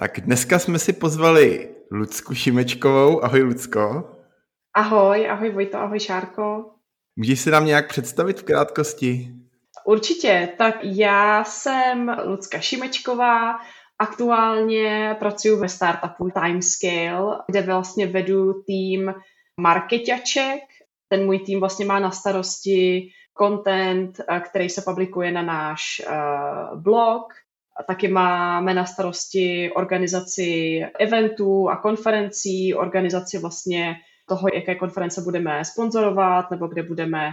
Tak dneska jsme si pozvali Lucku Šimečkovou. Ahoj Lucko. Ahoj, ahoj Vojto, ahoj Šárko. Můžeš si nám nějak představit v krátkosti? Určitě, tak já jsem Lucka Šimečková, aktuálně pracuji ve startupu Timescale, kde vlastně vedu tým marketaček. Ten můj tým vlastně má na starosti content, který se publikuje na náš uh, blog, Taky máme na starosti organizaci eventů a konferencí, organizaci vlastně toho, jaké konference budeme sponzorovat nebo kde budeme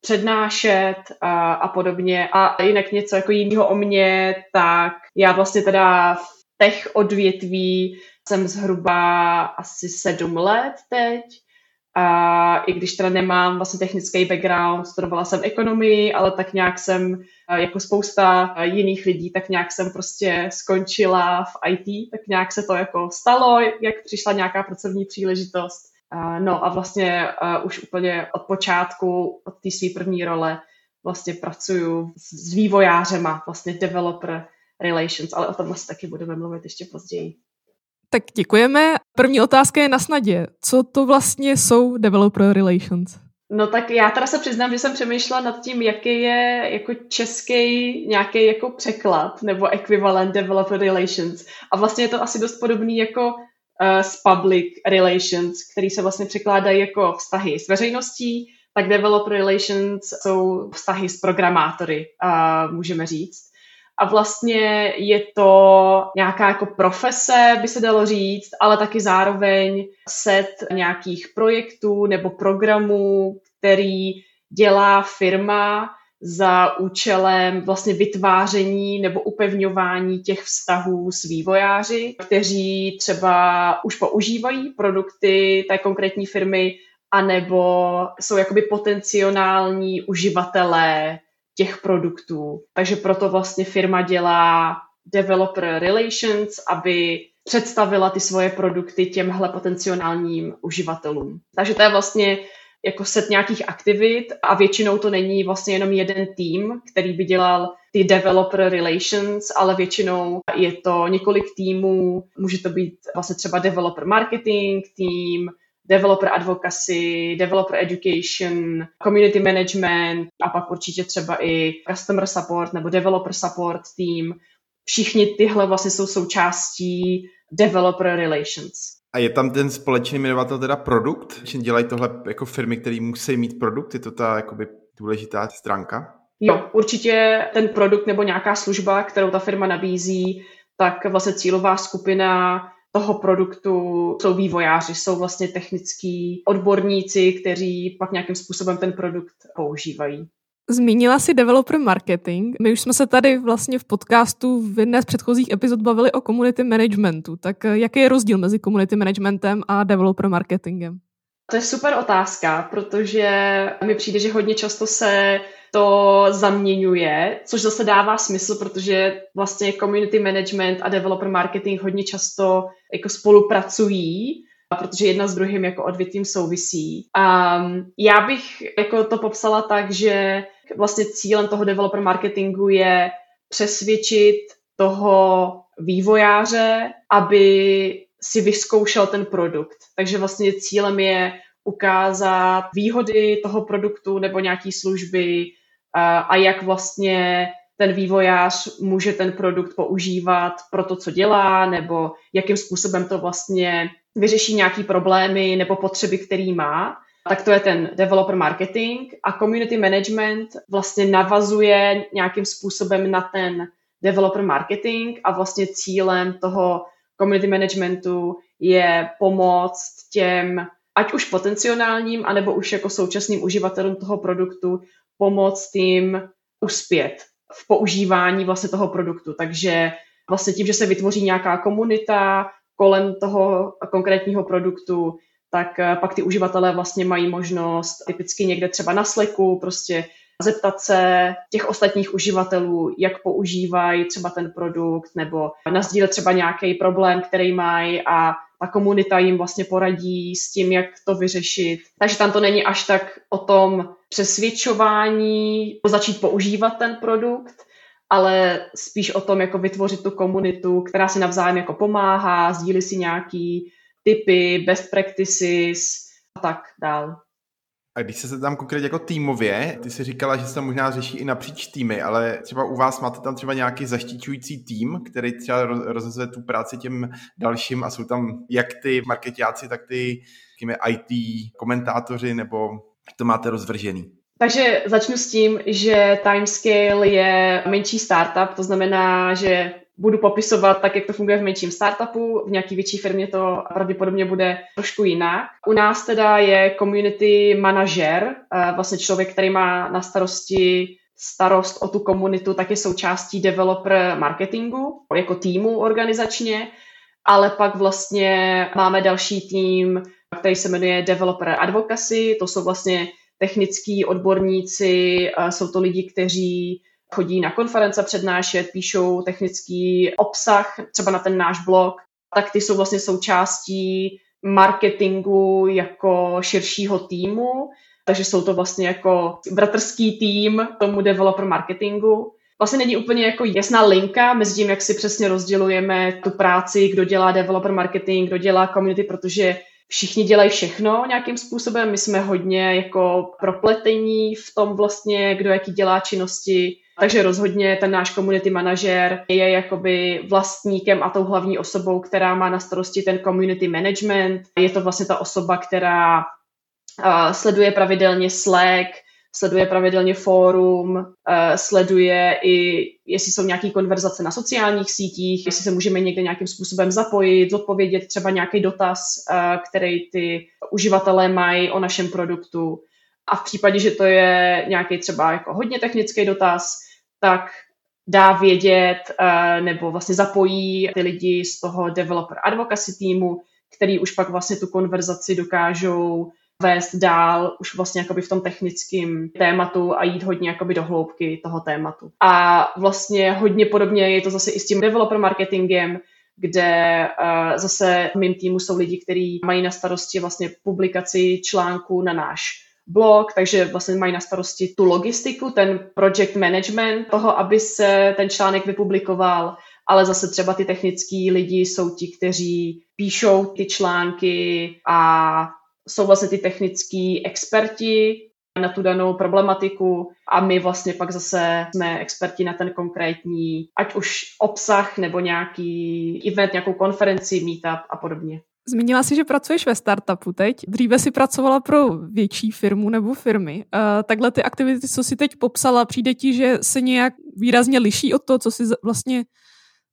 přednášet a, a podobně. A jinak něco jako jiného o mě, tak já vlastně teda v tech odvětví jsem zhruba asi sedm let teď a i když teda nemám vlastně technický background, studovala jsem ekonomii, ale tak nějak jsem, jako spousta jiných lidí, tak nějak jsem prostě skončila v IT, tak nějak se to jako stalo, jak přišla nějaká pracovní příležitost. No a vlastně už úplně od počátku, od té své první role, vlastně pracuju s vývojářema, vlastně developer relations, ale o tom asi taky budeme mluvit ještě později. Tak děkujeme. První otázka je na snadě. Co to vlastně jsou developer relations? No tak já teda se přiznám, že jsem přemýšlela nad tím, jaký je jako český nějaký jako překlad nebo ekvivalent developer relations. A vlastně je to asi dost podobný jako uh, s public relations, který se vlastně překládají jako vztahy s veřejností, tak developer relations jsou vztahy s programátory, uh, můžeme říct a vlastně je to nějaká jako profese, by se dalo říct, ale taky zároveň set nějakých projektů nebo programů, který dělá firma za účelem vlastně vytváření nebo upevňování těch vztahů s vývojáři, kteří třeba už používají produkty té konkrétní firmy, anebo jsou jakoby potenciální uživatelé těch produktů. Takže proto vlastně firma dělá developer relations, aby představila ty svoje produkty těmhle potenciálním uživatelům. Takže to je vlastně jako set nějakých aktivit a většinou to není vlastně jenom jeden tým, který by dělal ty developer relations, ale většinou je to několik týmů, může to být vlastně třeba developer marketing tým, developer advocacy, developer education, community management a pak určitě třeba i customer support nebo developer support team. Všichni tyhle vlastně jsou součástí developer relations. A je tam ten společný jmenovatel teda produkt? Že dělají tohle jako firmy, které musí mít produkt? Je to ta jakoby důležitá stránka? Jo, určitě ten produkt nebo nějaká služba, kterou ta firma nabízí, tak vlastně cílová skupina toho produktu jsou vývojáři, jsou vlastně technický odborníci, kteří pak nějakým způsobem ten produkt používají. Zmínila si developer marketing. My už jsme se tady vlastně v podcastu v jedné z předchozích epizod bavili o community managementu. Tak eh, jaký je rozdíl mezi community managementem a developer marketingem? To je super otázka, protože mi přijde, že hodně často se to zaměňuje, což zase dává smysl, protože vlastně community management a developer marketing hodně často jako spolupracují, protože jedna s druhým jako odvětvím souvisí. A já bych jako to popsala tak, že vlastně cílem toho developer marketingu je přesvědčit toho vývojáře, aby si vyzkoušel ten produkt. Takže vlastně cílem je ukázat výhody toho produktu nebo nějaký služby a jak vlastně ten vývojář může ten produkt používat pro to, co dělá, nebo jakým způsobem to vlastně vyřeší nějaký problémy nebo potřeby, který má, tak to je ten developer marketing. A community management vlastně navazuje nějakým způsobem na ten developer marketing a vlastně cílem toho community managementu je pomoct těm, ať už potenciálním, anebo už jako současným uživatelům toho produktu, pomoct jim uspět v používání vlastně toho produktu. Takže vlastně tím, že se vytvoří nějaká komunita kolem toho konkrétního produktu, tak eh, pak ty uživatelé vlastně mají možnost typicky někde třeba na Slacku prostě zeptat se těch ostatních uživatelů, jak používají třeba ten produkt, nebo nazdílet třeba nějaký problém, který mají a ta komunita jim vlastně poradí s tím, jak to vyřešit. Takže tam to není až tak o tom přesvědčování, začít používat ten produkt, ale spíš o tom, jako vytvořit tu komunitu, která si navzájem jako pomáhá, sdílí si nějaký typy, best practices a tak dál. A když se tam konkrétně jako týmově, ty jsi říkala, že se tam možná řeší i napříč týmy, ale třeba u vás máte tam třeba nějaký zaštiťující tým, který třeba rozhazuje tu práci těm dalším a jsou tam jak ty marketiáci, tak ty IT komentátoři, nebo to máte rozvržený? Takže začnu s tím, že Timescale je menší startup, to znamená, že budu popisovat tak, jak to funguje v menším startupu, v nějaký větší firmě to pravděpodobně bude trošku jinak. U nás teda je community manažer, eh, vlastně člověk, který má na starosti starost o tu komunitu, tak je součástí developer marketingu, jako týmu organizačně, ale pak vlastně máme další tým, který se jmenuje Developer Advocacy, to jsou vlastně technický odborníci, jsou to lidi, kteří chodí na konference přednášet, píšou technický obsah, třeba na ten náš blog, tak ty jsou vlastně součástí marketingu jako širšího týmu, takže jsou to vlastně jako bratrský tým tomu developer marketingu. Vlastně není úplně jako jasná linka mezi tím, jak si přesně rozdělujeme tu práci, kdo dělá developer marketing, kdo dělá community, protože všichni dělají všechno nějakým způsobem. My jsme hodně jako propletení v tom vlastně, kdo jaký dělá činnosti. Takže rozhodně ten náš community manažer je jakoby vlastníkem a tou hlavní osobou, která má na starosti ten community management. Je to vlastně ta osoba, která sleduje pravidelně Slack, sleduje pravidelně fórum, uh, sleduje i, jestli jsou nějaké konverzace na sociálních sítích, jestli se můžeme někde nějakým způsobem zapojit, zodpovědět třeba nějaký dotaz, uh, který ty uživatelé mají o našem produktu. A v případě, že to je nějaký třeba jako hodně technický dotaz, tak dá vědět uh, nebo vlastně zapojí ty lidi z toho developer advocacy týmu, který už pak vlastně tu konverzaci dokážou vést dál už vlastně jakoby v tom technickém tématu a jít hodně jakoby do hloubky toho tématu. A vlastně hodně podobně je to zase i s tím developer marketingem, kde uh, zase v mým týmu jsou lidi, kteří mají na starosti vlastně publikaci článku na náš blog, takže vlastně mají na starosti tu logistiku, ten project management toho, aby se ten článek vypublikoval, ale zase třeba ty technický lidi jsou ti, kteří píšou ty články a jsou vlastně ty technický experti na tu danou problematiku a my vlastně pak zase jsme experti na ten konkrétní, ať už obsah nebo nějaký event, nějakou konferenci, meetup a podobně. Zmínila si, že pracuješ ve startupu teď. Dříve si pracovala pro větší firmu nebo firmy. Uh, takhle ty aktivity, co si teď popsala, přijde ti, že se nějak výrazně liší od toho, co jsi vlastně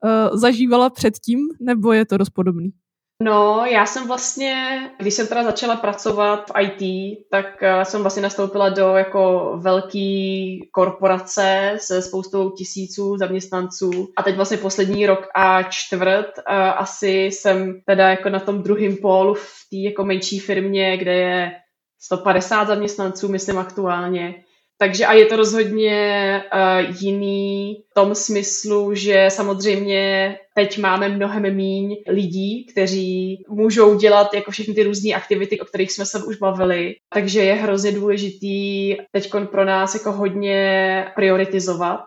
uh, zažívala předtím, nebo je to dost podobný? No, já jsem vlastně, když jsem teda začala pracovat v IT, tak uh, jsem vlastně nastoupila do jako velký korporace se spoustou tisíců zaměstnanců a teď vlastně poslední rok a čtvrt uh, asi jsem teda jako na tom druhém pólu v té jako menší firmě, kde je 150 zaměstnanců, myslím aktuálně. Takže a je to rozhodně uh, jiný v tom smyslu, že samozřejmě teď máme mnohem míň lidí, kteří můžou dělat jako všechny ty různé aktivity, o kterých jsme se už bavili. Takže je hrozně důležitý teď pro nás jako hodně prioritizovat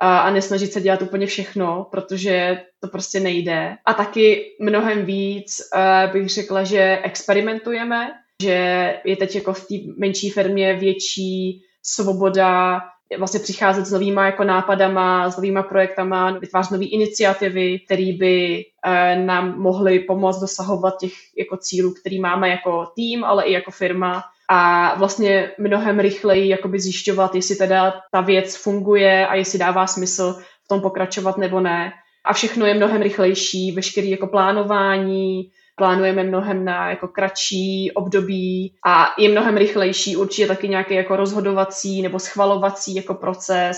a, a nesnažit se dělat úplně všechno, protože to prostě nejde. A taky mnohem víc uh, bych řekla, že experimentujeme, že je teď jako v té menší firmě větší svoboda vlastně přicházet s novýma jako nápadama, s novýma projektama, vytvářet nové iniciativy, které by eh, nám mohly pomoct dosahovat těch jako cílů, který máme jako tým, ale i jako firma a vlastně mnohem rychleji jakoby zjišťovat, jestli teda ta věc funguje a jestli dává smysl v tom pokračovat nebo ne. A všechno je mnohem rychlejší, veškerý jako plánování, plánujeme mnohem na jako kratší období a je mnohem rychlejší určitě taky nějaký jako rozhodovací nebo schvalovací jako proces,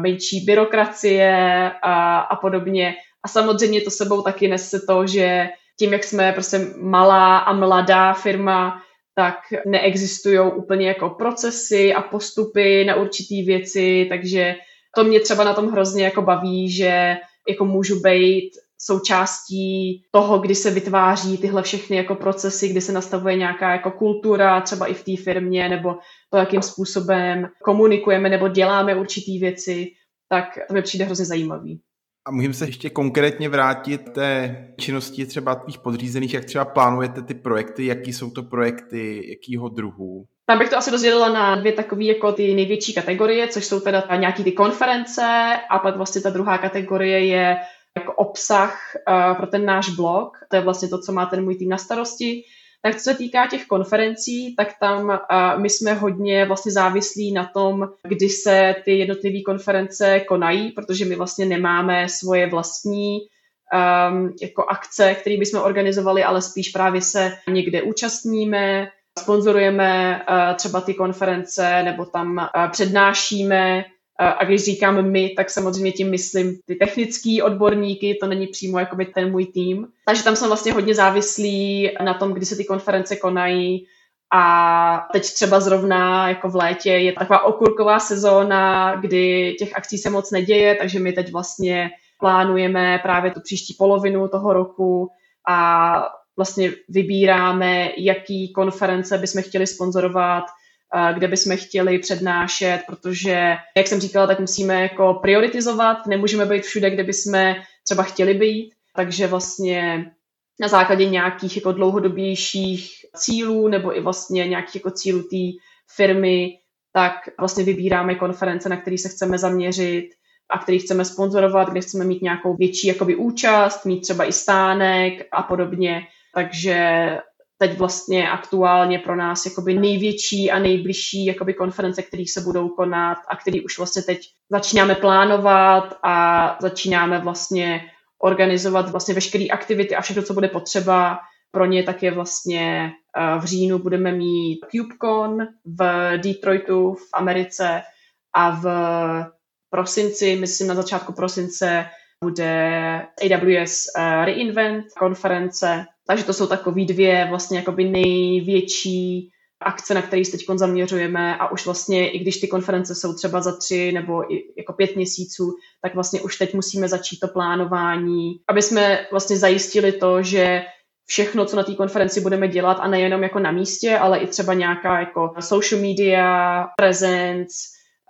menší byrokracie a, a podobně. A samozřejmě to sebou taky nese to, že tím, jak jsme prostě malá a mladá firma, tak neexistují úplně jako procesy a postupy na určitý věci, takže to mě třeba na tom hrozně jako baví, že jako můžu být součástí toho, kdy se vytváří tyhle všechny jako procesy, kdy se nastavuje nějaká jako kultura, třeba i v té firmě, nebo to, jakým způsobem komunikujeme nebo děláme určitý věci, tak to mi přijde hrozně zajímavý. A můžeme se ještě konkrétně vrátit té činnosti třeba tvých podřízených, jak třeba plánujete ty projekty, jaký jsou to projekty, jakýho druhu? Tam bych to asi rozdělila na dvě takové jako ty největší kategorie, což jsou teda nějaký ty konference a pak vlastně ta druhá kategorie je jako obsah uh, pro ten náš blog. To je vlastně to, co má ten můj tým na starosti. Tak co se týká těch konferencí, tak tam uh, my jsme hodně vlastně závislí na tom, kdy se ty jednotlivé konference konají, protože my vlastně nemáme svoje vlastní um, jako akce, které bychom organizovali, ale spíš právě se někde účastníme, sponzorujeme uh, třeba ty konference nebo tam uh, přednášíme a když říkám my, tak samozřejmě tím myslím ty technický odborníky, to není přímo jakoby ten můj tým. Takže tam jsem vlastně hodně závislý na tom, kdy se ty konference konají. A teď třeba zrovna jako v létě je taková okurková sezóna, kdy těch akcí se moc neděje, takže my teď vlastně plánujeme právě tu příští polovinu toho roku a vlastně vybíráme, jaký konference bychom chtěli sponzorovat, kde bychom chtěli přednášet, protože, jak jsem říkala, tak musíme jako prioritizovat, nemůžeme být všude, kde bychom třeba chtěli být, takže vlastně na základě nějakých jako dlouhodobějších cílů nebo i vlastně nějakých jako cílů té firmy, tak vlastně vybíráme konference, na které se chceme zaměřit a který chceme sponzorovat, kde chceme mít nějakou větší jakoby účast, mít třeba i stánek a podobně. Takže teď vlastně aktuálně pro nás jakoby největší a nejbližší jakoby konference, které se budou konat a které už vlastně teď začínáme plánovat a začínáme vlastně organizovat vlastně veškeré aktivity a všechno, co bude potřeba pro ně, tak je vlastně eh, v říjnu budeme mít CubeCon v Detroitu v Americe a v prosinci, myslím na začátku prosince, bude AWS eh, Reinvent konference, takže to jsou takové dvě vlastně jakoby největší akce, na které se teď zaměřujeme. A už vlastně, i když ty konference jsou třeba za tři nebo i jako pět měsíců, tak vlastně už teď musíme začít to plánování, aby jsme vlastně zajistili to, že všechno, co na té konferenci budeme dělat a nejenom jako na místě, ale i třeba nějaká jako social media, presence,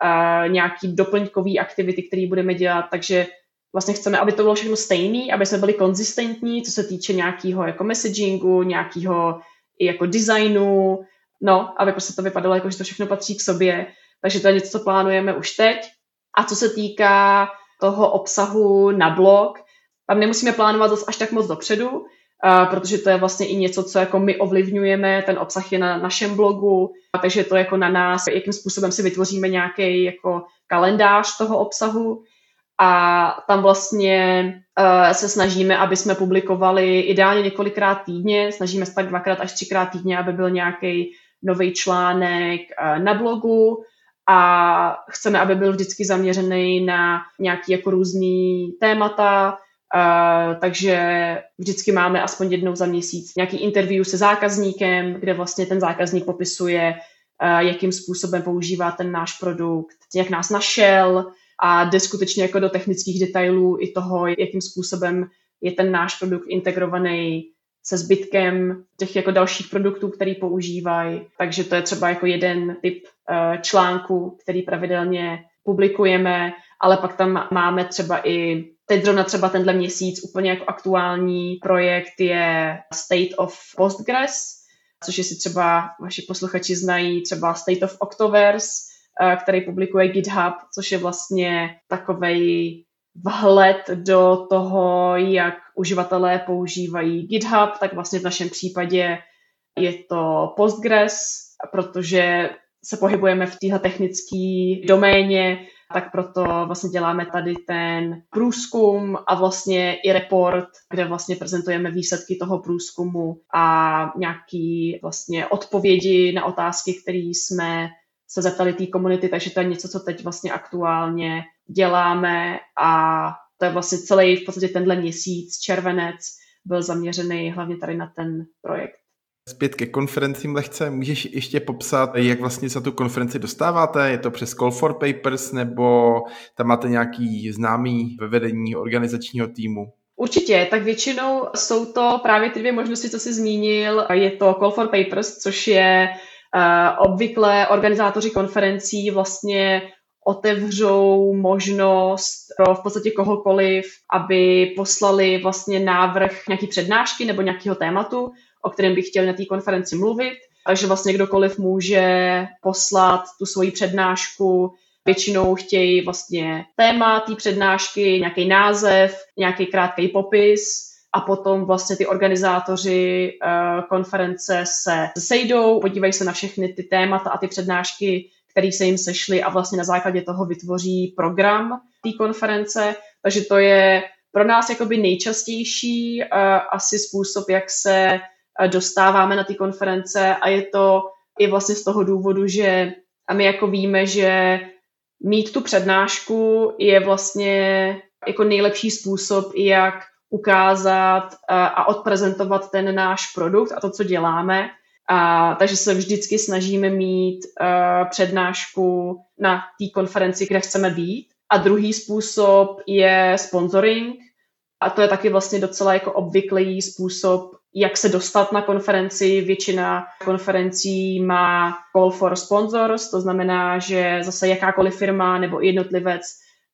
uh, nějaký doplňkový aktivity, které budeme dělat, takže vlastně chceme, aby to bylo všechno stejné, aby jsme byli konzistentní, co se týče nějakého jako messagingu, nějakého i jako designu, no, aby prostě to vypadalo jako, že to všechno patří k sobě. Takže to je něco, co plánujeme už teď. A co se týká toho obsahu na blog, tam nemusíme plánovat zase až tak moc dopředu, uh, protože to je vlastně i něco, co jako my ovlivňujeme, ten obsah je na našem blogu, takže to jako na nás, jakým způsobem si vytvoříme nějaký jako kalendář toho obsahu a tam vlastně uh, se snažíme, aby jsme publikovali ideálně několikrát týdně, snažíme se tak dvakrát až třikrát týdně, aby byl nějaký nový článek uh, na blogu. A chceme, aby byl vždycky zaměřený na nějaký jako různý témata, Uh, takže vždycky máme aspoň jednou za měsíc nějaký interview se zákazníkem, kde vlastně ten zákazník popisuje, uh, jakým způsobem používá ten náš produkt, jak nás našel, a jde skutečně jako do technických detailů i toho, jakým způsobem je ten náš produkt integrovaný se zbytkem těch jako dalších produktů, který používají. Takže to je třeba jako jeden typ uh, článku, který pravidelně publikujeme, ale pak tam máme třeba i teď zrovna třeba tenhle měsíc úplně jako aktuální projekt je State of Postgres, což jestli třeba vaši posluchači znají třeba State of Octoverse, který publikuje GitHub, což je vlastně takovej vhled do toho, jak uživatelé používají GitHub, tak vlastně v našem případě je to Postgres, protože se pohybujeme v téhle technické doméně, tak proto vlastně děláme tady ten průzkum a vlastně i report, kde vlastně prezentujeme výsledky toho průzkumu a nějaký vlastně odpovědi na otázky, které jsme se zeptali té komunity, takže to je něco, co teď vlastně aktuálně děláme a to je vlastně celý v podstatě tenhle měsíc, červenec, byl zaměřený hlavně tady na ten projekt. Zpět ke konferencím lehce, můžeš ještě popsat, jak vlastně za tu konferenci dostáváte? Je to přes Call for Papers nebo tam máte nějaký známý ve vedení organizačního týmu? Určitě, tak většinou jsou to právě ty dvě možnosti, co jsi zmínil. Je to Call for Papers, což je obvykle organizátoři konferencí vlastně otevřou možnost pro v podstatě kohokoliv, aby poslali vlastně návrh nějaký přednášky nebo nějakého tématu o kterém bych chtěl na té konferenci mluvit. Takže vlastně kdokoliv může poslat tu svoji přednášku. Většinou chtějí vlastně téma té přednášky, nějaký název, nějaký krátký popis a potom vlastně ty organizátoři uh, konference se sejdou, podívají se na všechny ty témata a ty přednášky, které se jim sešly a vlastně na základě toho vytvoří program té konference. Takže to je pro nás jakoby nejčastější uh, asi způsob, jak se dostáváme na ty konference a je to i vlastně z toho důvodu, že a my jako víme, že mít tu přednášku je vlastně jako nejlepší způsob, jak ukázat a odprezentovat ten náš produkt a to, co děláme. A, takže se vždycky snažíme mít uh, přednášku na té konferenci, kde chceme být. A druhý způsob je sponsoring. A to je taky vlastně docela jako obvyklý způsob, jak se dostat na konferenci. Většina konferencí má call for sponsors, to znamená, že zase jakákoliv firma nebo jednotlivec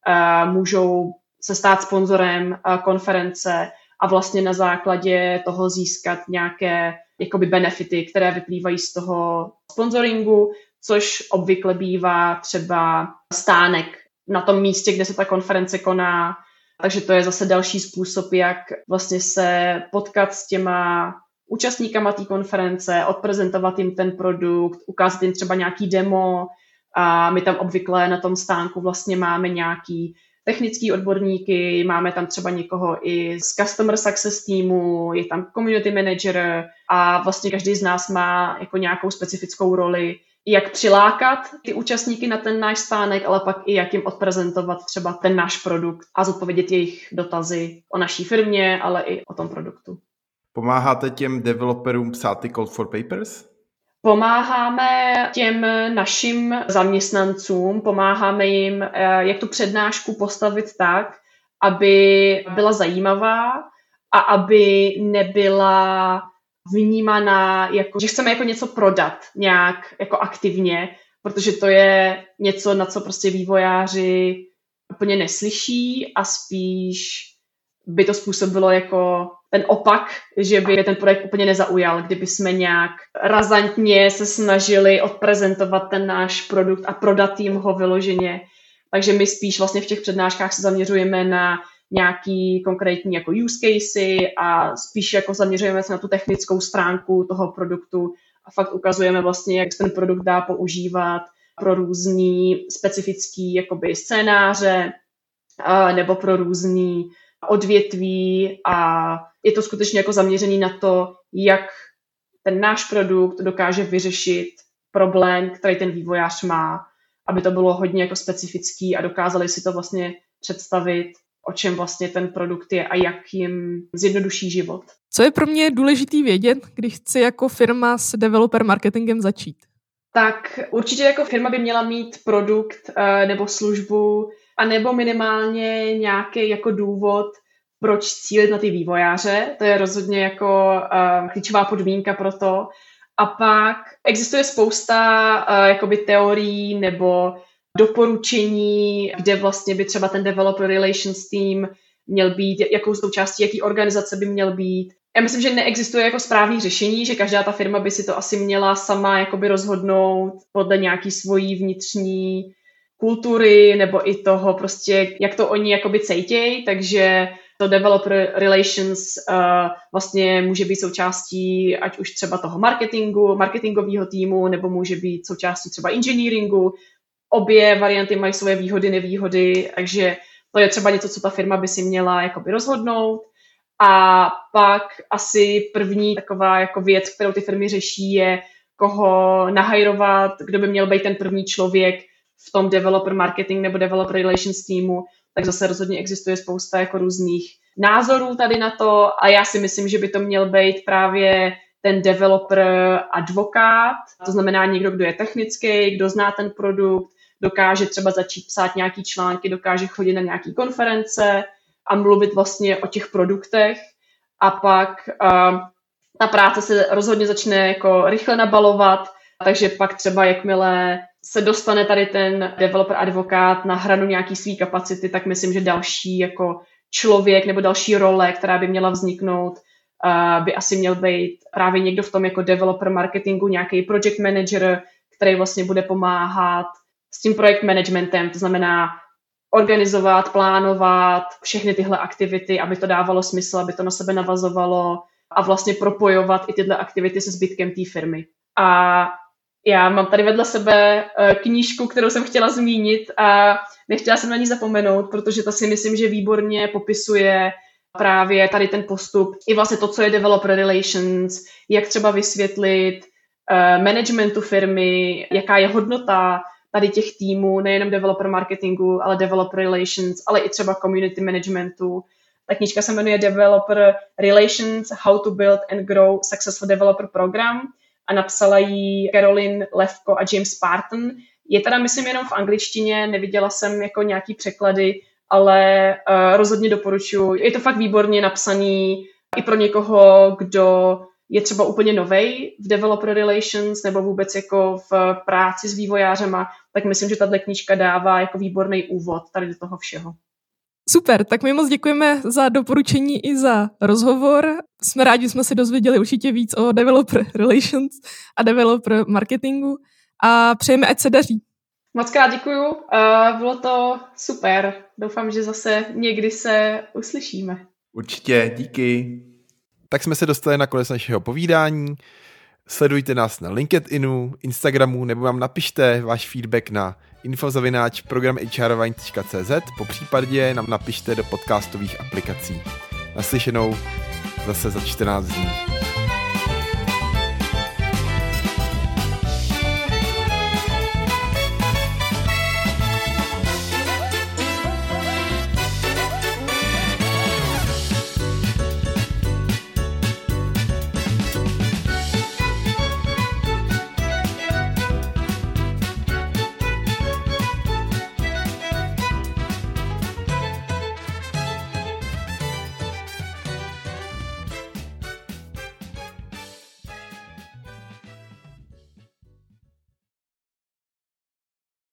uh, můžou se stát sponzorem uh, konference a vlastně na základě toho získat nějaké jakoby benefity, které vyplývají z toho sponsoringu, což obvykle bývá třeba stánek na tom místě, kde se ta konference koná, takže to je zase další způsob, jak vlastně se potkat s těma účastníkama té konference, odprezentovat jim ten produkt, ukázat jim třeba nějaký demo. A my tam obvykle na tom stánku vlastně máme nějaký technický odborníky, máme tam třeba někoho i z Customer Success týmu, je tam Community Manager a vlastně každý z nás má jako nějakou specifickou roli jak přilákat ty účastníky na ten náš stánek, ale pak i jak jim odprezentovat třeba ten náš produkt a zodpovědět jejich dotazy o naší firmě, ale i o tom produktu. Pomáháte těm developerům psát ty code for papers? Pomáháme těm našim zaměstnancům, pomáháme jim, eh, jak tu přednášku postavit tak, aby byla zajímavá a aby nebyla vnímaná jako, že chceme jako něco prodat nějak jako aktivně, protože to je něco, na co prostě vývojáři úplně neslyší a spíš by to způsobilo jako ten opak, že by ten projekt úplně nezaujal, kdyby jsme nějak razantně se snažili odprezentovat ten náš produkt a prodat jim ho vyloženě. Takže my spíš vlastně v těch přednáškách se zaměřujeme na nějaký konkrétní jako use casey a spíš jako zaměřujeme se na tu technickou stránku toho produktu a fakt ukazujeme vlastně, jak ten produkt dá používat pro různý specifický jakoby scénáře nebo pro různý odvětví a je to skutečně jako zaměřený na to, jak ten náš produkt dokáže vyřešit problém, který ten vývojář má, aby to bylo hodně jako specifický a dokázali si to vlastně představit o čem vlastně ten produkt je a jak jim zjednoduší život. Co je pro mě důležitý vědět, když chci jako firma s developer marketingem začít? Tak určitě jako firma by měla mít produkt uh, nebo službu a nebo minimálně nějaký jako důvod, proč cílit na ty vývojáře. To je rozhodně jako uh, klíčová podmínka pro to. A pak existuje spousta uh, jakoby teorií nebo doporučení, kde vlastně by třeba ten developer relations team měl být, jakou součástí, jaký organizace by měl být. já myslím, že neexistuje jako správný řešení, že každá ta firma by si to asi měla sama jakoby rozhodnout podle nějaký svojí vnitřní kultury nebo i toho prostě, jak to oni jakoby cejtějí, takže to developer relations uh, vlastně může být součástí ať už třeba toho marketingu, marketingového týmu, nebo může být součástí třeba engineeringu. Obě varianty mají svoje výhody, nevýhody, takže to je třeba něco, co ta firma by si měla jakoby rozhodnout. A pak asi první taková jako věc, kterou ty firmy řeší, je koho nahajrovat, kdo by měl být ten první člověk v tom developer marketing nebo developer relations týmu, tak zase rozhodně existuje spousta jako různých názorů tady na to a já si myslím, že by to měl být právě ten developer advokát, to znamená někdo, kdo je technický, kdo zná ten produkt, dokáže třeba začít psát nějaký články, dokáže chodit na nějaké konference a mluvit vlastně o těch produktech a pak uh, ta práce se rozhodně začne jako rychle nabalovat, takže pak třeba jakmile se dostane tady ten developer advokát na hranu nějaký svý kapacity, tak myslím, že další jako člověk nebo další role, která by měla vzniknout, uh, by asi měl být právě někdo v tom jako developer marketingu, nějaký project manager, který vlastně bude pomáhat s tím projekt managementem, to znamená organizovat, plánovat všechny tyhle aktivity, aby to dávalo smysl, aby to na sebe navazovalo a vlastně propojovat i tyhle aktivity se zbytkem té firmy. A já mám tady vedle sebe eh, knížku, kterou jsem chtěla zmínit a nechtěla jsem na ní zapomenout, protože ta si myslím, že výborně popisuje právě tady ten postup i vlastně to, co je developer relations, jak třeba vysvětlit uh, managementu firmy, jaká je hodnota tady těch týmů, nejenom developer marketingu, ale developer relations, ale i třeba community managementu. Ta knížka se jmenuje Developer Relations, How to Build and Grow Successful Developer Program a napsala ji Caroline Levko a James Spartan. Je teda, myslím, jenom v angličtině, neviděla jsem jako nějaký překlady, ale uh, rozhodně doporučuji. Je to fakt výborně napsaný i pro někoho, kdo je třeba úplně novej v developer relations nebo vůbec jako v práci s vývojářema, tak myslím, že tato knížka dává jako výborný úvod tady do toho všeho. Super, tak my moc děkujeme za doporučení i za rozhovor. Jsme rádi, že jsme se dozvěděli určitě víc o developer relations a developer marketingu a přejeme, ať se daří. Moc krát děkuju, uh, bylo to super. Doufám, že zase někdy se uslyšíme. Určitě, díky. Tak jsme se dostali na konec našeho povídání. Sledujte nás na LinkedInu, Instagramu nebo vám napište váš feedback na infozavináč programhrvine.cz po případě nám napište do podcastových aplikací. Naslyšenou zase za 14 dní.